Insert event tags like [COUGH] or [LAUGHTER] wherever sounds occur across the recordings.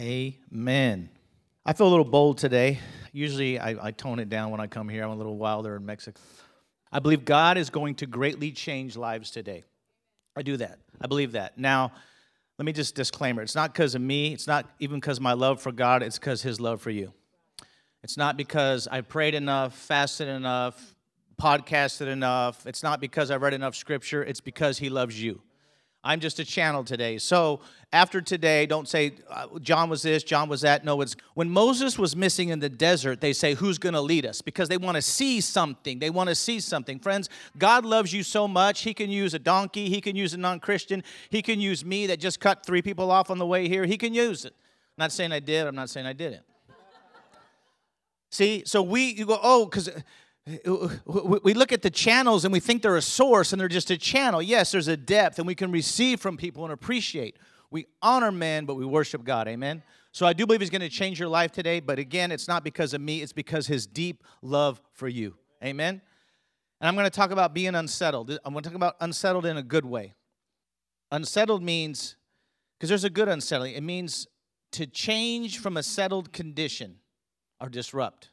Amen. I feel a little bold today. Usually I, I, tone it down when I come here. I'm a little wilder in Mexico. I believe God is going to greatly change lives today. I do that. I believe that. Now, let me just disclaimer it's not because of me, it's not even because my love for God, it's because His love for you. It's not because I prayed enough, fasted enough, podcasted enough. It's not because I read enough scripture, it's because He loves you. I'm just a channel today. So after today, don't say uh, John was this, John was that. No, it's when Moses was missing in the desert, they say, Who's going to lead us? Because they want to see something. They want to see something. Friends, God loves you so much. He can use a donkey, He can use a non Christian, He can use me that just cut three people off on the way here. He can use it. I'm not saying I did, I'm not saying I didn't. See, so we, you go, oh, because Uh, uh, we look at the channels and we think they're a source and they're just a channel. Yes, there's a depth and we can receive from people and appreciate. We honor men, but we worship God. Amen. So I do believe He's going to change your life today, but again, it's not because of me, it's because His deep love for you. Amen. And I'm going to talk about being unsettled. I'm going to talk about unsettled in a good way. Unsettled means, because there's a good unsettling, it means to change from a settled condition or disrupt.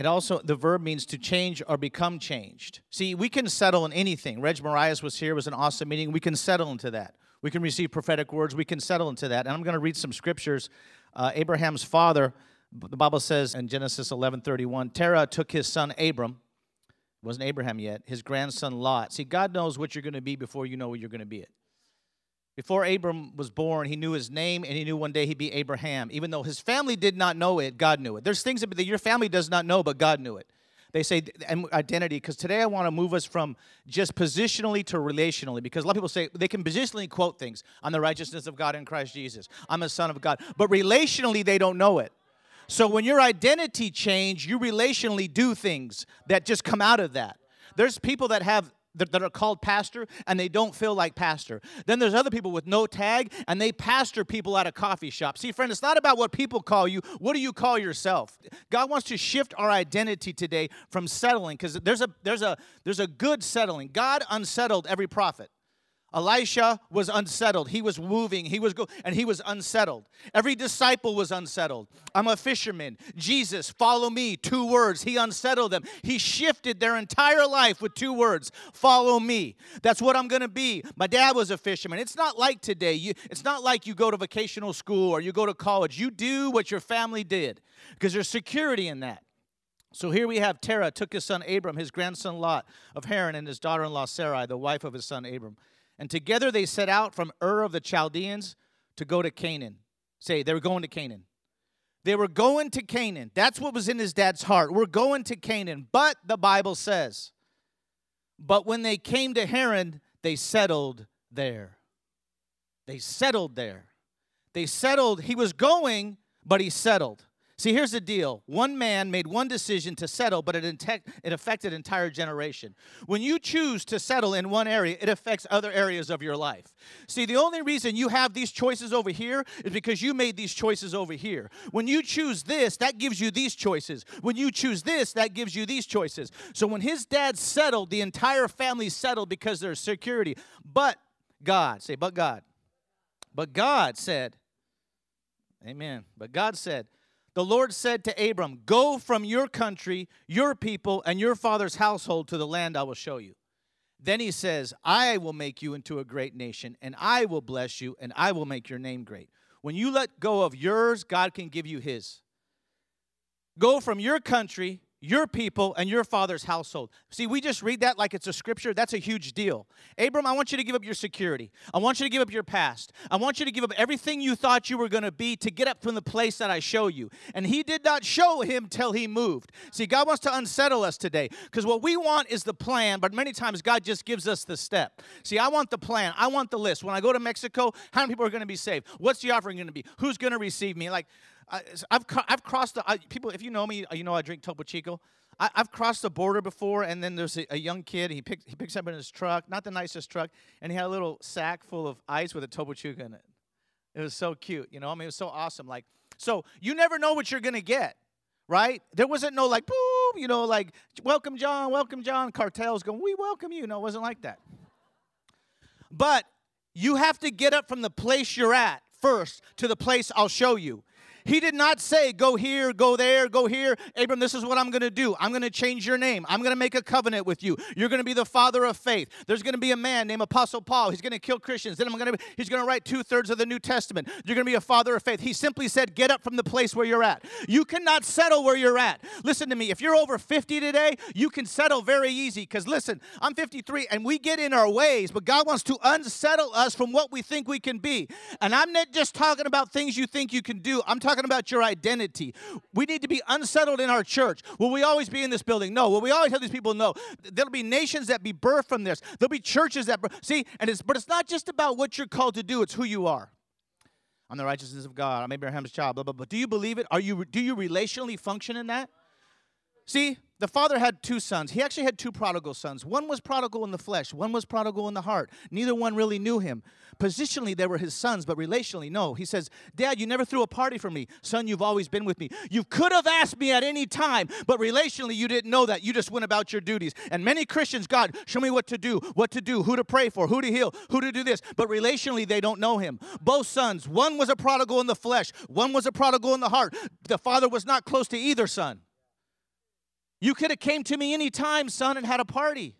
It also, the verb means to change or become changed. See, we can settle in anything. Reg Marias was here, was an awesome meeting. We can settle into that. We can receive prophetic words. We can settle into that. And I'm going to read some scriptures. Uh, Abraham's father, the Bible says in Genesis 11:31, Terah took his son Abram, it wasn't Abraham yet, his grandson Lot. See, God knows what you're going to be before you know what you're going to be it. Before Abram was born, he knew his name and he knew one day he'd be Abraham. Even though his family did not know it, God knew it. There's things that your family does not know, but God knew it. They say identity, because today I want to move us from just positionally to relationally, because a lot of people say they can positionally quote things on the righteousness of God in Christ Jesus. I'm a son of God. But relationally, they don't know it. So when your identity change, you relationally do things that just come out of that. There's people that have that, are called pastor and they don't feel like pastor. Then there's other people with no tag and they pastor people at a coffee shop. See, friend, it's not about what people call you. What do you call yourself? God wants to shift our identity today from settling because there's a there's a there's a good settling. God unsettled every prophet. Elisha was unsettled. He was moving. He was go- and he was unsettled. Every disciple was unsettled. I'm a fisherman. Jesus, follow me. Two words. He unsettled them. He shifted their entire life with two words. Follow me. That's what I'm going to be. My dad was a fisherman. It's not like today. You, it's not like you go to vocational school or you go to college. You do what your family did because there's security in that. So here we have Terah took his son Abram, his grandson Lot of Haran, and his daughter-in-law Sarai, the wife of his son Abram. And together they set out from Ur of the Chaldeans to go to Canaan. Say, they were going to Canaan. They were going to Canaan. That's what was in his dad's heart. We're going to Canaan. But the Bible says, but when they came to Haran, they settled there. They settled there. They settled. He was going, but he settled. See, here's the deal. One man made one decision to settle, but it, it affected entire generation. When you choose to settle in one area, it affects other areas of your life. See, the only reason you have these choices over here is because you made these choices over here. When you choose this, that gives you these choices. When you choose this, that gives you these choices. So when his dad settled, the entire family settled because there's security. But God, say, but God. But God said, Amen. But God said, the Lord said to Abram, Go from your country, your people, and your father's household to the land I will show you. Then he says, I will make you into a great nation, and I will bless you, and I will make your name great. When you let go of yours, God can give you his. Go from your country, your people and your father's household. See, we just read that like it's a scripture. That's a huge deal. Abram, I want you to give up your security. I want you to give up your past. I want you to give up everything you thought you were going to be to get up from the place that I show you. And he did not show him till he moved. See, God wants to unsettle us today because what we want is the plan, but many times God just gives us the step. See, I want the plan. I want the list. When I go to Mexico, how many people are going to be saved? What's the offering going to be? Who's going to receive me? Like, I, have I've crossed the I, people. If you know me, uh, you know I drink Topo Chico. I, have crossed the border before, and then there's a, a, young kid. He picks he picks up in his truck, not the nicest truck, and he had a little sack full of ice with a Topo Chico in it. It was so cute, you know. I mean, it was so awesome. Like, so you never know what you're gonna get, right? There wasn't no like, boom, you know, like welcome John, welcome John. Cartels going, we welcome you. No, it wasn't like that. But you have to get up from the place you're at first to the place I'll show you. He did not say, Go here, go there, go here. Abram, this is what I'm going to do. I'm going to change your name. I'm going to make a covenant with you. You're going to be the father of faith. There's going to be a man named Apostle Paul. He's going to kill Christians. Then I'm going to, he's going to write two thirds of the New Testament. You're going to be a father of faith. He simply said, Get up from the place where you're at. You cannot settle where you're at. Listen to me. If you're over 50 today, you can settle very easy. Because listen, I'm 53 and we get in our ways, but God wants to unsettle us from what we think we can be. And I'm not just talking about things you think you can do, I'm talking about your identity. We need to be unsettled in our church. Will we always be in this building? No. Will we always have these people? No. There'll be nations that be birthed from this. There'll be churches that see, and it's but it's not just about what you're called to do, it's who you are. I'm the righteousness of God. I'm Abraham's child. Blah blah blah. Do you believe it? Are you do you relationally function in that? See, the father had two sons. He actually had two prodigal sons. One was prodigal in the flesh, one was prodigal in the heart. Neither one really knew him. Positionally, they were his sons, but relationally, no. He says, Dad, you never threw a party for me. Son, you've always been with me. You could have asked me at any time, but relationally, you didn't know that. You just went about your duties. And many Christians, God, show me what to do, what to do, who to pray for, who to heal, who to do this. But relationally, they don't know him. Both sons, one was a prodigal in the flesh, one was a prodigal in the heart. The father was not close to either son. You could have came to me anytime, son, and had a party.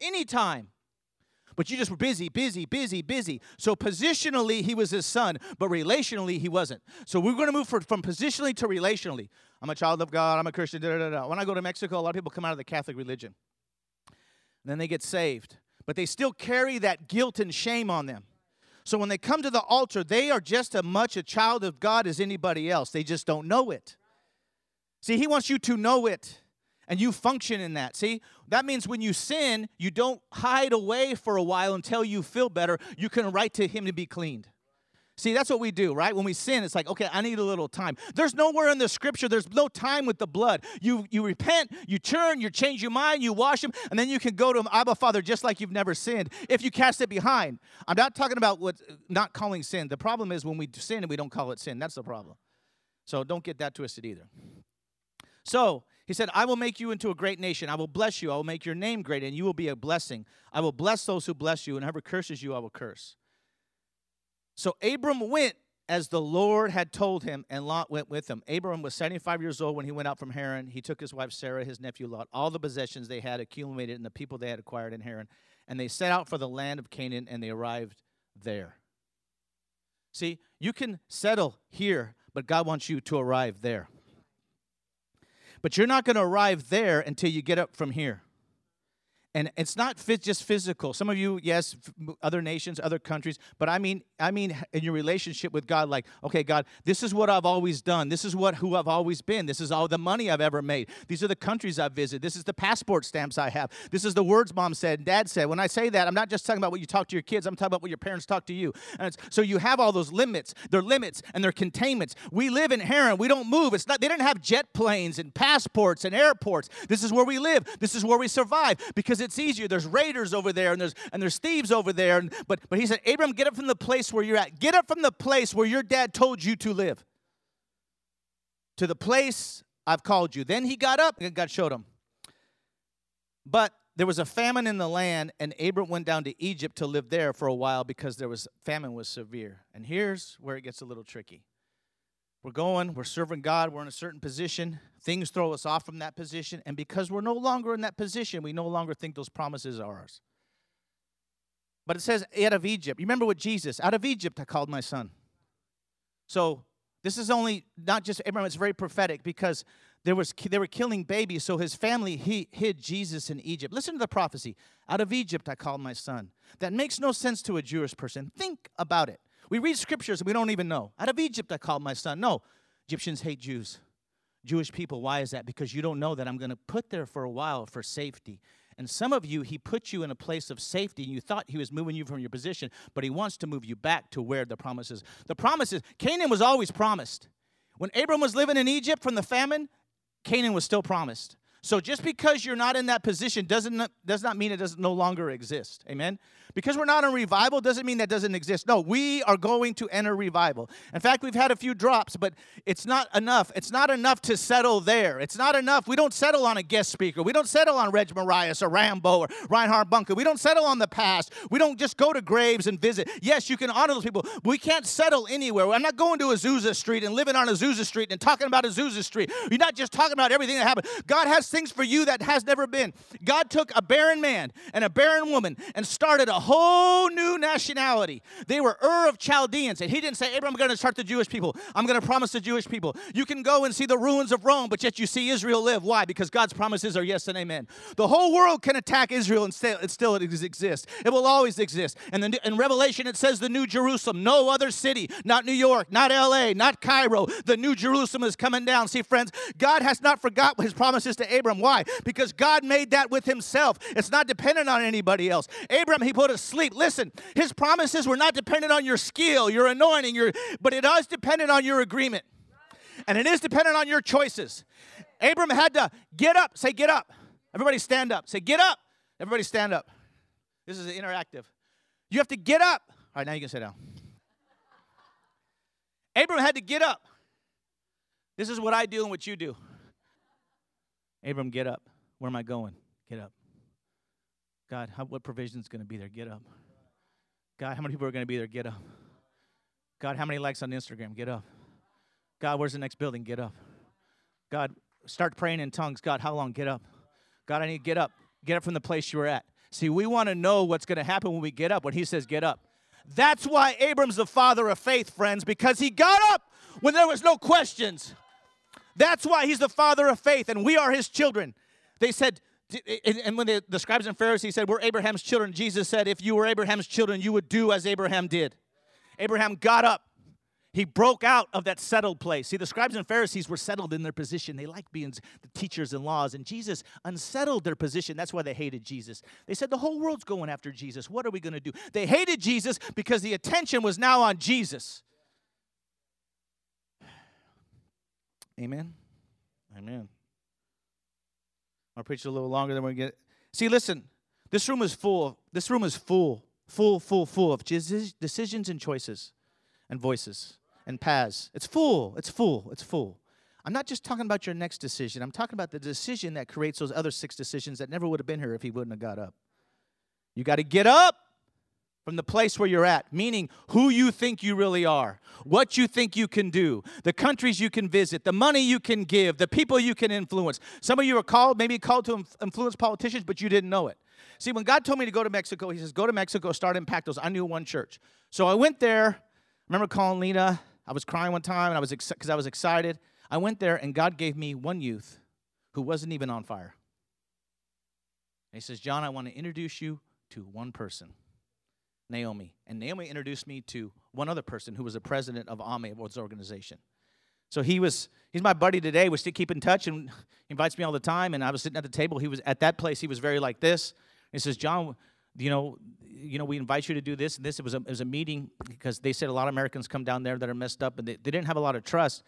Anytime. But you just were busy, busy, busy, busy. So positionally, he was his son, but relationally, he wasn't. So we're going to move from positionally to relationally. I'm a child of God. I'm a Christian. Da, da, da. When I go to Mexico, a lot of people come out of the Catholic religion. And then they get saved. But they still carry that guilt and shame on them. So when they come to the altar, they are just as much a child of God as anybody else. They just don't know it. See, he wants you to know it and you function in that. See, that means when you sin, you don't hide away for a while until you feel better. You can write to Him to be cleaned. See, that's what we do, right? When we sin, it's like, okay, I need a little time. There's nowhere in the scripture, there's no time with the blood. You you repent, you turn, you change your mind, you wash them, and then you can go to him, Abba Father, just like you've never sinned, if you cast it behind. I'm not talking about what not calling sin. The problem is when we sin and we don't call it sin. That's the problem. So don't get that twisted either. So he said, I will make you into a great nation. I will bless you. I will make your name great, and you will be a blessing. I will bless those who bless you, and whoever curses you, I will curse. So Abram went as the Lord had told him, and Lot went with him. Abram was 75 years old when he went out from Haran. He took his wife Sarah, his nephew Lot, all the possessions they had accumulated, and the people they had acquired in Haran, and they set out for the land of Canaan, and they arrived there. See, you can settle here, but God wants you to arrive there. But you're not going to arrive there until you get up from here. And it's not just physical. Some of you, yes, other nations, other countries, but I mean, I mean, in your relationship with God, like, okay, God, this is what I've always done. This is what who I've always been. This is all the money I've ever made. These are the countries I've visited. This is the passport stamps I have. This is the words mom said, and dad said. When I say that, I'm not just talking about what you talk to your kids. I'm talking about what your parents talk to you. And so you have all those limits. They're limits and they're containments. We live in Haran. We don't move. It's not. They didn't have jet planes and passports and airports. This is where we live. This is where we survive because it's easier. There's raiders over there and there's and there's thieves over there. And, but but he said, Abram, get up from the place where you're at. Get up from the place where your dad told you to live. To the place I've called you. Then he got up and God showed him. But there was a famine in the land, and Abram went down to Egypt to live there for a while because there was famine was severe. And here's where it gets a little tricky. We're going, we're serving God, we're in a certain position. Things throw us off from that position. And because we're no longer in that position, we no longer think those promises are ours. But it says, out of Egypt. You remember what Jesus, out of Egypt I called my son. So this is only not just Abraham, it's very prophetic because there was they were killing babies, so his family he hid Jesus in Egypt. Listen to the prophecy. Out of Egypt I called my son. That makes no sense to a Jewish person. Think about it. We read scriptures and we don't even know. Out of Egypt, I called my son. No, Egyptians hate Jews, Jewish people. Why is that? Because you don't know that I'm going to put there for a while for safety. And some of you, he put you in a place of safety, and you thought he was moving you from your position, but he wants to move you back to where the promises. The promises, Canaan was always promised. When Abram was living in Egypt from the famine, Canaan was still promised. So just because you're not in that position doesn't does not mean it doesn't no longer exist. Amen. Because we're not in revival doesn't mean that doesn't exist. No, we are going to enter revival. In fact, we've had a few drops, but it's not enough. It's not enough to settle there. It's not enough. We don't settle on a guest speaker. We don't settle on Reg Marias or Rambo or Reinhard Bonnke. We don't settle on the past. We don't just go to graves and visit. Yes, you can honor those people, we can't settle anywhere. I'm not going to Azusa Street and living on Azusa Street and talking about Azusa Street. You're not just talking about everything that happened. God has things for you that has never been. God took a barren man and a barren woman and started a whole new nationality. They were Ur of Chaldeans. And he didn't say, Abram, I'm going to start the Jewish people. I'm going to promise the Jewish people. You can go and see the ruins of Rome, but yet you see Israel live. Why? Because God's promises are yes and amen. The whole world can attack Israel and still, it still exists. It will always exist. And then in Revelation, it says the New Jerusalem. No other city, not New York, not LA, not Cairo. The New Jerusalem is coming down. See, friends, God has not forgot his promises to Abram. Why? Because God made that with himself. It's not dependent on anybody else. Abram, he put to sleep. Listen, his promises were not dependent on your skill, your anointing, your, but it is dependent on your agreement. And it is dependent on your choices. Abram had to get up. Say, get up. Everybody stand up. Say, get up. Everybody stand up. This is interactive. You have to get up. All right, now you can sit down. Abram had to get up. This is what I do and what you do. Abram, get up. Where am I going? Get up. God, how, what provision is going to be there? Get up. God, how many people are going to be there? Get up. God, how many likes on Instagram? Get up. God, where's the next building? Get up. God, start praying in tongues. God, how long? Get up. God, I need to get up. Get up from the place you were at. See, we want to know what's going to happen when we get up, when he says get up. That's why Abram's the father of faith, friends, because he got up when there was no questions. That's why he's the father of faith, and we are his children. They said, and when the, scribes and Pharisees said, We're Abraham's children, Jesus said, If you were Abraham's children, you would do as Abraham did. Abraham got up. He broke out of that settled place. See, the scribes and Pharisees were settled in their position. They liked being the teachers and laws, and Jesus unsettled their position. That's why they hated Jesus. They said, The whole world's going after Jesus. What are we going to do? They hated Jesus because the attention was now on Jesus. [SIGHS] Amen. Amen. I'll preach a little longer than we get. See, listen, this room is full. This room is full, full, full, full of decisions and choices and voices and paths. It's full. It's full. It's full. I'm not just talking about your next decision. I'm talking about the decision that creates those other six decisions that never would have been here if he wouldn't have got up. You got to get up from the place where you're at, meaning who you think you really are, what you think you can do, the countries you can visit, the money you can give, the people you can influence. Some of you are called, maybe called to influence politicians, but you didn't know it. See, when God told me to go to Mexico, He says, Go to Mexico, start Impactos. I knew one church. So I went there. Remember calling Lena. I was crying one time and I was because I was excited. I went there and God gave me one youth who wasn't even on fire. And he says, John, I want to introduce you to one person. Naomi. And Naomi introduced me to one other person who was the president of AME, Awards organization. So he was, he's my buddy today. We still keep in touch and he [LAUGHS] invites me all the time. And I was sitting at the table. He was at that place, he was very like this. He says, John, you know, you know, we invite you to do this and this. It was a, it was a meeting because they said a lot of Americans come down there that are messed up and they, they didn't have a lot of trust.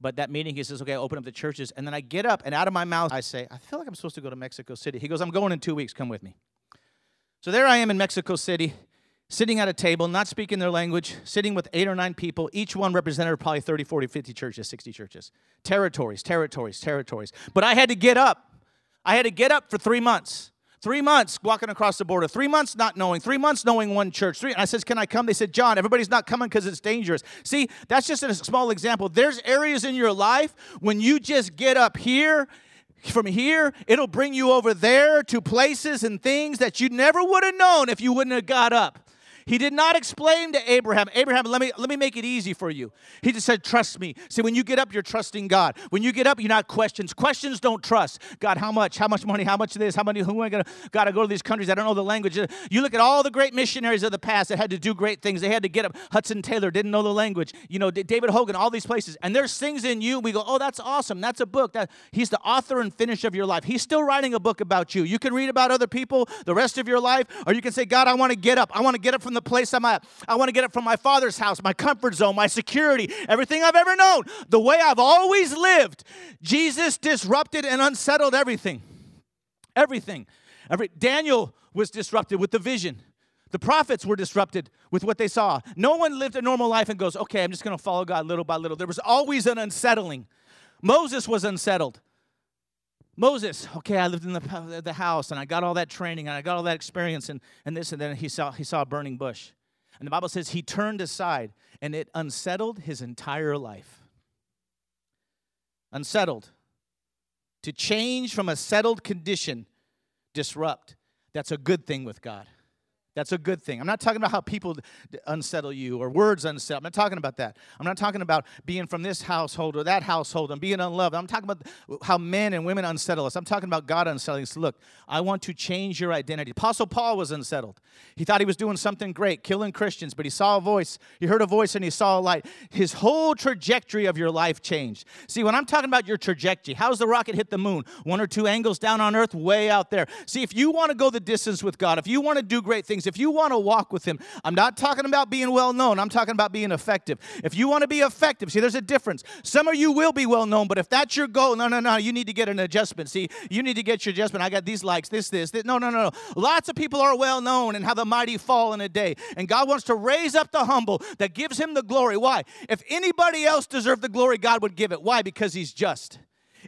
But that meeting, he says, okay, open up the churches. And then I get up and out of my mouth, I say, I feel like I'm supposed to go to Mexico City. He goes, I'm going in two weeks. Come with me. So there I am in Mexico City sitting at a table, not speaking their language, sitting with eight or nine people, each one represented probably 30, 40, 50 churches, 60 churches. Territories, territories, territories. But I had to get up. I had to get up for three months. Three months walking across the border, three months not knowing, three months knowing one church. Three, and I says, Can I come? They said, John, everybody's not coming because it's dangerous. See, that's just a small example. There's areas in your life when you just get up here from here, it'll bring you over there to places and things that you never would have known if you wouldn't have got up. He did not explain to Abraham, Abraham, let me, let me make it easy for you. He just said, trust me. See, when you get up, you're trusting God. When you get up, you're not questions. Questions don't trust. God, how much? How much money? How much of this? How many? Who am I going to? Got to go to these countries. I don't know the language. You look at all the great missionaries of the past that had to do great things. They had to get up. Hudson Taylor didn't know the language. You know, David Hogan, all these places. And there's things in you. We go, oh, that's awesome. That's a book. That He's the author and finish of your life. He's still writing a book about you. You can read about other people the rest of your life, or you can say, God, I want to get up. I want to get up from from the place I'm at. I want to get up from my father's house, my comfort zone, my security, everything I've ever known, the way I've always lived. Jesus disrupted and unsettled everything. Everything. Every, Daniel was disrupted with the vision. The prophets were disrupted with what they saw. No one lived a normal life and goes, okay, I'm just going to follow God little by little. There was always an unsettling. Moses was unsettled. Moses, okay, I lived in the, the house and I got all that training and I got all that experience and, and this, and then he saw, he saw a burning bush. And the Bible says he turned aside and it unsettled his entire life. Unsettled. To change from a settled condition, disrupt. That's a good thing with God. That's a good thing. I'm not talking about how people unsettle you or words unsettle. I'm not talking about that. I'm not talking about being from this household or that household and being unloved. I'm talking about how men and women unsettle us. I'm talking about God unsettling us. Look, I want to change your identity. Apostle Paul was unsettled. He thought he was doing something great, killing Christians, but he saw a voice. He heard a voice and he saw a light. His whole trajectory of your life changed. See, when I'm talking about your trajectory, how's the rocket hit the moon? One or two angles down on earth, way out there. See, if you want to go the distance with God, if you want to do great things, things. If you want to walk with Him, I'm not talking about being well known, I'm talking about being effective. If you want to be effective, see, there's a difference. Some of you will be well known, but if that's your goal, no, no, no, you need to get an adjustment. See, you need to get your adjustment. I got these likes, this, this, this. No, no, no, no. Lots of people are well known and how the mighty fall in a day. And God wants to raise up the humble that gives Him the glory. Why? If anybody else deserved the glory, God would give it. Why? Because He's just.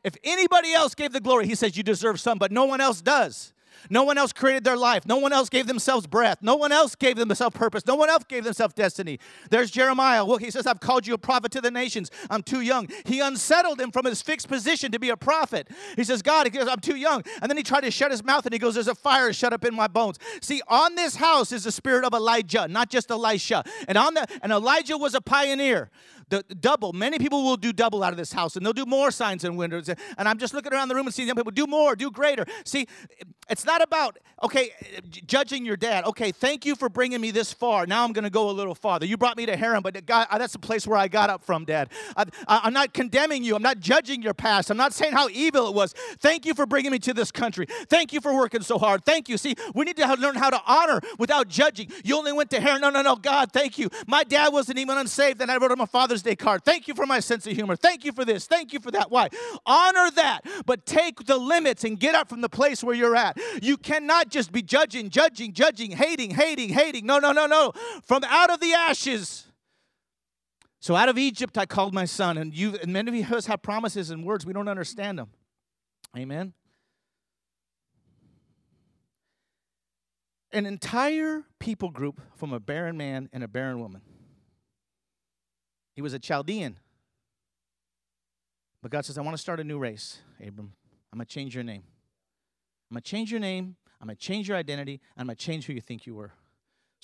If anybody else gave the glory, He says, You deserve some, but no one else does. No one else created their life. No one else gave themselves breath. No one else gave themselves purpose. No one else gave themselves destiny. There's Jeremiah. Look, he says, I've called you a prophet to the nations. I'm too young. He unsettled him from his fixed position to be a prophet. He says, God, he goes, I'm too young. And then he tried to shut his mouth and he goes, There's a fire shut up in my bones. See, on this house is the spirit of Elijah, not just Elisha. And on the and Elijah was a pioneer the double. Many people will do double out of this house, and they'll do more signs and wonders. And I'm just looking around the room and seeing young people do more, do greater. See, it's not about okay, judging your dad. Okay, thank you for bringing me this far. Now I'm going to go a little farther. You brought me to Haran, but God, uh, that's the place where I got up from, Dad. Uh, I, I'm not condemning you. I'm not judging your past. I'm not saying how evil it was. Thank you for bringing me to this country. Thank you for working so hard. Thank you. See, we need to learn how to honor without judging. You only went to Haran. No, no, no. God, thank you. My dad wasn't even unsaved, and I wrote him a father Father's Day card. Thank you for my sense of humor. Thank you for this. Thank you for that. Why? Honor that, but take the limits and get up from the place where you're at. You cannot just be judging, judging, judging, hating, hating, hating. No, no, no, no. From out of the ashes. So out of Egypt I called my son, and you and many of us have promises and words we don't understand them. Amen. An entire people group from a barren man and a barren woman. He was a Chaldean. But God says, I want to start a new race, Abram. I'm going to change your name. I'm going to change your name. I'm going to change your identity. I'm going to change who you think you were.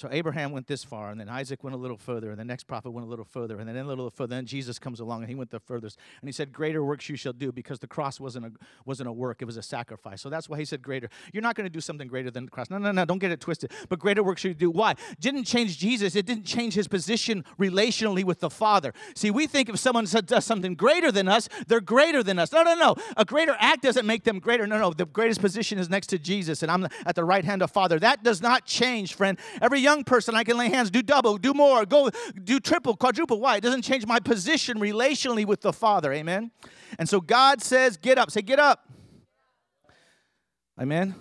So Abraham went this far, and then Isaac went a little further, and the next prophet went a little further, and then a little further. Then Jesus comes along, and he went the furthest. And he said, "Greater works you shall do," because the cross wasn't a wasn't a work; it was a sacrifice. So that's why he said, "Greater." You're not going to do something greater than the cross. No, no, no. Don't get it twisted. But greater works you do. Why? Didn't change Jesus. It didn't change his position relationally with the Father. See, we think if someone does something greater than us, they're greater than us. No, no, no. A greater act doesn't make them greater. No, no. The greatest position is next to Jesus, and I'm at the right hand of Father. That does not change, friend. Every young person I can lay hands, do double, do more, go do triple, quadruple. Why? It doesn't change my position relationally with the Father. Amen. And so God says, get up. Say, get up. Amen.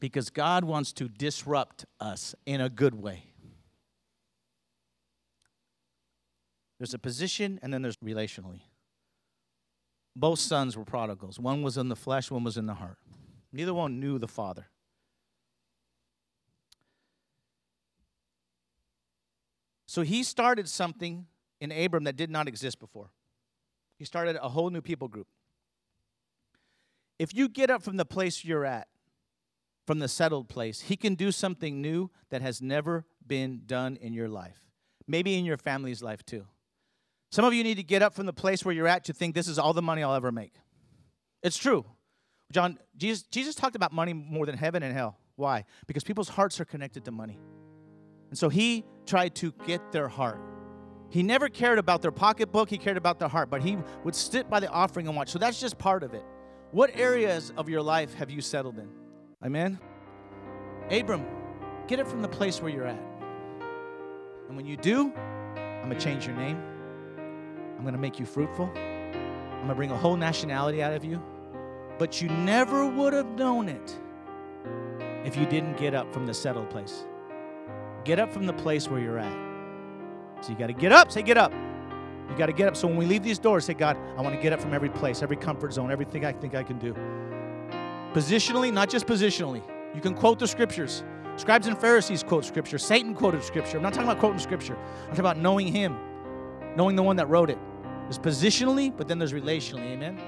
Because God wants to disrupt us in a good way. There's a position and then there's relationally. Both sons were prodigals. One was in the flesh, one was in the heart. Neither one knew the Father. So he started something in Abram that did not exist before. He started a whole new people group. If you get up from the place you're at, from the settled place, he can do something new that has never been done in your life. Maybe in your family's life too. Some of you need to get up from the place where you're at to think this is all the money I'll ever make. It's true. John, Jesus, Jesus talked about money more than heaven and hell. Why? Because people's hearts are connected to money. And so he tried to get their heart. He never cared about their pocketbook, he cared about their heart, but he would sit by the offering and watch. So that's just part of it. What areas of your life have you settled in? Amen? Abram, get it from the place where you're at. And when you do, I'm going to change your name. I'm going to make you fruitful. I'm going to bring a whole nationality out of you. But you never would have known it if you didn't get up from the settled place. Get up from the place where you're at. So you got to get up. Say, get up. You got to get up. So when we leave these doors, say, God, I want to get up from every place, every comfort zone, everything I think I can do. Positionally, not just positionally. You can quote the scriptures. Scribes and Pharisees quote scripture. Satan quoted scripture. I'm not talking about quoting scripture. I'm talking about knowing him, knowing the one that wrote it. There's positionally, but then there's relationally. Amen.